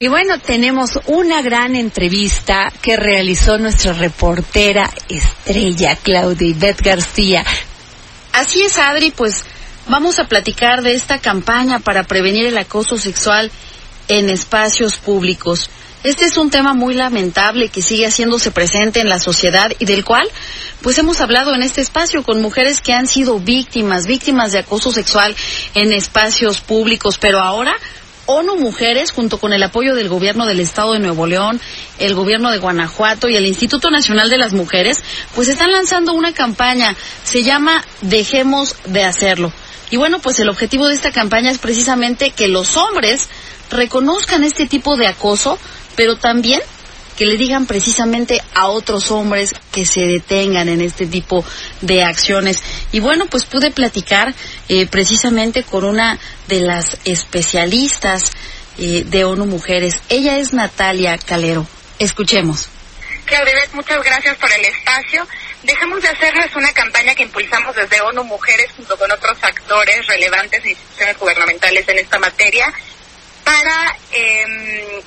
Y bueno, tenemos una gran entrevista que realizó nuestra reportera estrella Claudia Ivette García. Así es, Adri, pues vamos a platicar de esta campaña para prevenir el acoso sexual en espacios públicos. Este es un tema muy lamentable que sigue haciéndose presente en la sociedad y del cual pues hemos hablado en este espacio con mujeres que han sido víctimas, víctimas de acoso sexual en espacios públicos, pero ahora ONU Mujeres, junto con el apoyo del gobierno del estado de Nuevo León, el gobierno de Guanajuato y el Instituto Nacional de las Mujeres, pues están lanzando una campaña, se llama Dejemos de hacerlo. Y bueno, pues el objetivo de esta campaña es precisamente que los hombres reconozcan este tipo de acoso, pero también que le digan precisamente a otros hombres que se detengan en este tipo de acciones. Y bueno, pues pude platicar eh, precisamente con una de las especialistas eh, de ONU Mujeres. Ella es Natalia Calero. Escuchemos. Claudia, muchas gracias por el espacio. Dejemos de hacerles una campaña que impulsamos desde ONU Mujeres junto con otros actores relevantes e instituciones gubernamentales en esta materia para eh,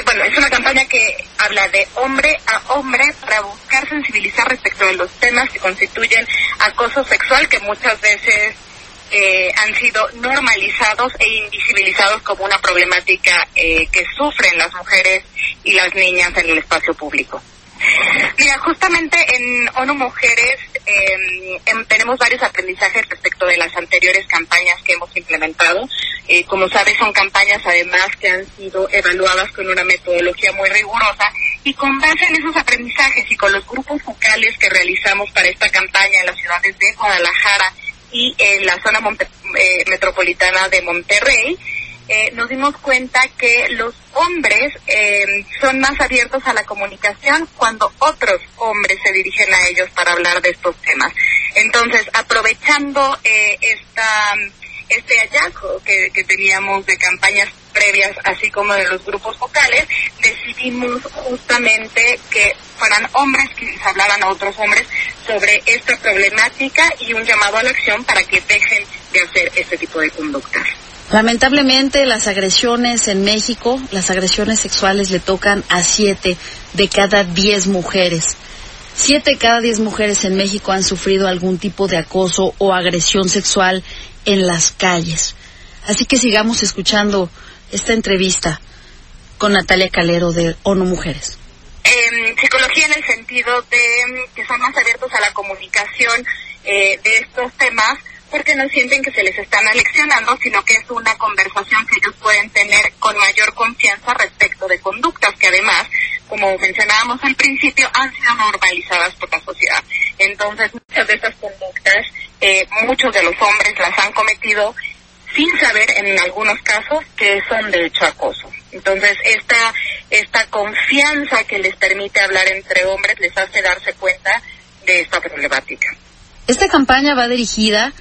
bueno, es una campaña que habla de hombre a hombre para buscar sensibilizar respecto de los temas que constituyen acoso sexual que muchas veces eh, han sido normalizados e invisibilizados como una problemática eh, que sufren las mujeres y las niñas en el espacio público. Mira, justamente en ONU Mujeres em, em, tenemos varios aprendizajes respecto de las anteriores campañas que hemos implementado. Eh, como sabes, son campañas además que han sido evaluadas con una metodología muy rigurosa y con base en esos aprendizajes y con los grupos focales que realizamos para esta campaña en las ciudades de Guadalajara y en la zona eh, metropolitana de Monterrey, eh, nos dimos cuenta que los hombres eh, son más abiertos a la comunicación cuando otros hombres se dirigen a ellos para hablar de estos temas. Entonces, aprovechando eh, esta este hallazgo que, teníamos de campañas previas, así como de los grupos vocales, decidimos justamente que fueran hombres que hablaran a otros hombres sobre esta problemática y un llamado a la acción para que dejen de hacer este tipo de conductas. Lamentablemente las agresiones en México, las agresiones sexuales le tocan a siete de cada diez mujeres. Siete de cada diez mujeres en México han sufrido algún tipo de acoso o agresión sexual en las calles. Así que sigamos escuchando esta entrevista con Natalia Calero de ONU Mujeres. Psicología en el sentido de que son más abiertos a la comunicación eh, de estos temas porque no sienten que se les están aleccionando, sino que es una conversación que ellos pueden tener con mayor confianza respecto de conductas que además, como mencionábamos al principio, han sido normalizadas por la sociedad. Entonces, muchas de estas conductas, eh, muchos de los hombres las han cometido sin saber en algunos casos que son de hecho acoso. Entonces, esta, esta confianza que les permite hablar entre hombres les hace darse cuenta de esta problemática. Esta campaña va dirigida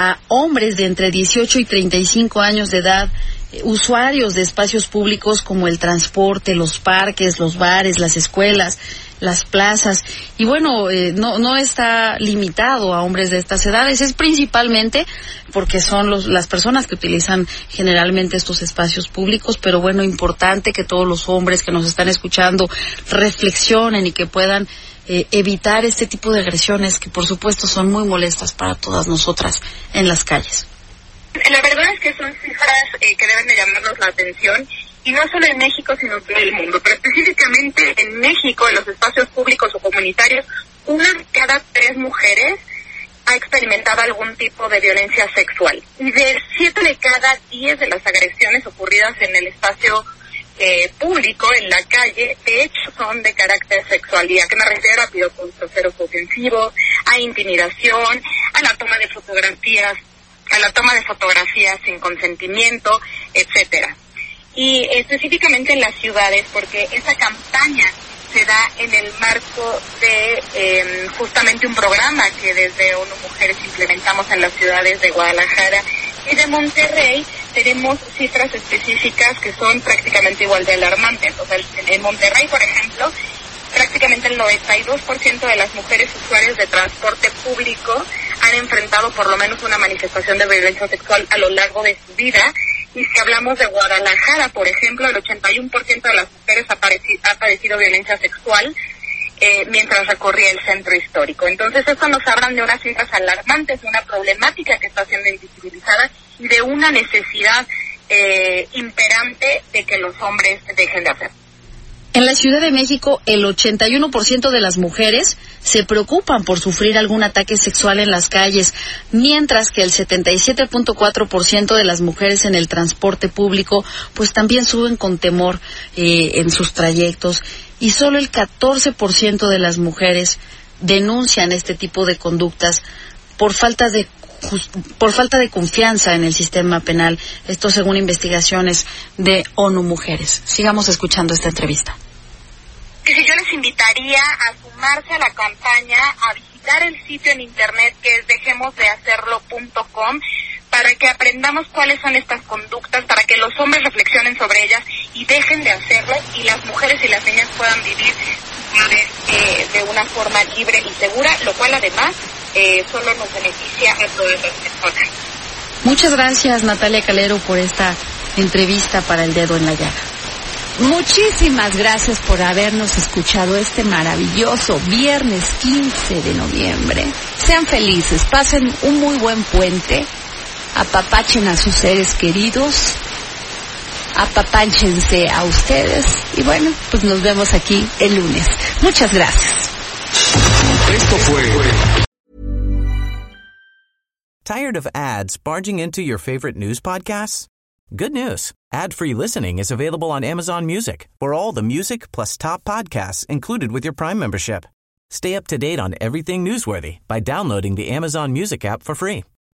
a hombres de entre 18 y 35 años de edad, eh, usuarios de espacios públicos como el transporte, los parques, los bares, las escuelas, las plazas. Y bueno, eh, no, no está limitado a hombres de estas edades, es principalmente porque son los, las personas que utilizan generalmente estos espacios públicos, pero bueno, importante que todos los hombres que nos están escuchando reflexionen y que puedan eh, evitar este tipo de agresiones que por supuesto son muy molestas para todas nosotras en las calles. La verdad es que son cifras eh, que deben de llamarnos la atención y no solo en México sino en todo el mundo, pero específicamente en México, en los espacios públicos o comunitarios, una de cada tres mujeres ha experimentado algún tipo de violencia sexual y de siete de cada diez de las agresiones ocurridas en el espacio eh, público en la calle, de hecho son de carácter sexual. ¿Y a qué me refiero? A piropos ofensivos, a intimidación, a la toma de fotografías, a la toma de fotografías sin consentimiento, etcétera. Y específicamente en las ciudades, porque esa campaña se da en el marco de em, justamente un programa que desde ONU Mujeres implementamos en las ciudades de Guadalajara y de Monterrey. Tenemos cifras específicas que son prácticamente igual de alarmantes. O sea, en Monterrey, por ejemplo, prácticamente el 92% de las mujeres usuarias de transporte público han enfrentado por lo menos una manifestación de violencia sexual a lo largo de su vida. Y si hablamos de Guadalajara, por ejemplo, el 81% de las mujeres ha, padecido violencia sexual eh, mientras recorría el centro histórico. Entonces, esto nos hablan de unas cifras alarmantes, de una problemática que está siendo invisibilizada de una necesidad eh, imperante de que los hombres dejen de hacer. En la Ciudad de México, el 81% de las mujeres se preocupan por sufrir algún ataque sexual en las calles, mientras que el 77.4% de las mujeres en el transporte público pues también suben con temor eh, en sus trayectos y solo el 14% de las mujeres denuncian este tipo de conductas por falta de por falta de confianza en el sistema penal, esto según investigaciones de ONU Mujeres. Sigamos escuchando esta entrevista. yo les invitaría a sumarse a la campaña, a visitar el sitio en internet que es dejemosdehacerlo.com para que aprendamos cuáles son estas conductas, para que los hombres reflexionen sobre ellas y dejen de hacerlas y las mujeres y las niñas puedan vivir eh, de una forma libre y segura, lo cual además eh, solo nos beneficia a todas las personas. Muchas gracias Natalia Calero por esta entrevista para el dedo en la llaga. Muchísimas gracias por habernos escuchado este maravilloso viernes 15 de noviembre. Sean felices, pasen un muy buen puente, apapachen a sus seres queridos, apapánchense a ustedes y bueno, pues nos vemos aquí el lunes. Muchas gracias. Esto fue Tired of ads barging into your favorite news podcasts? Good news. Ad-free listening is available on Amazon Music. For all the music plus top podcasts included with your Prime membership. Stay up to date on everything newsworthy by downloading the Amazon Music app for free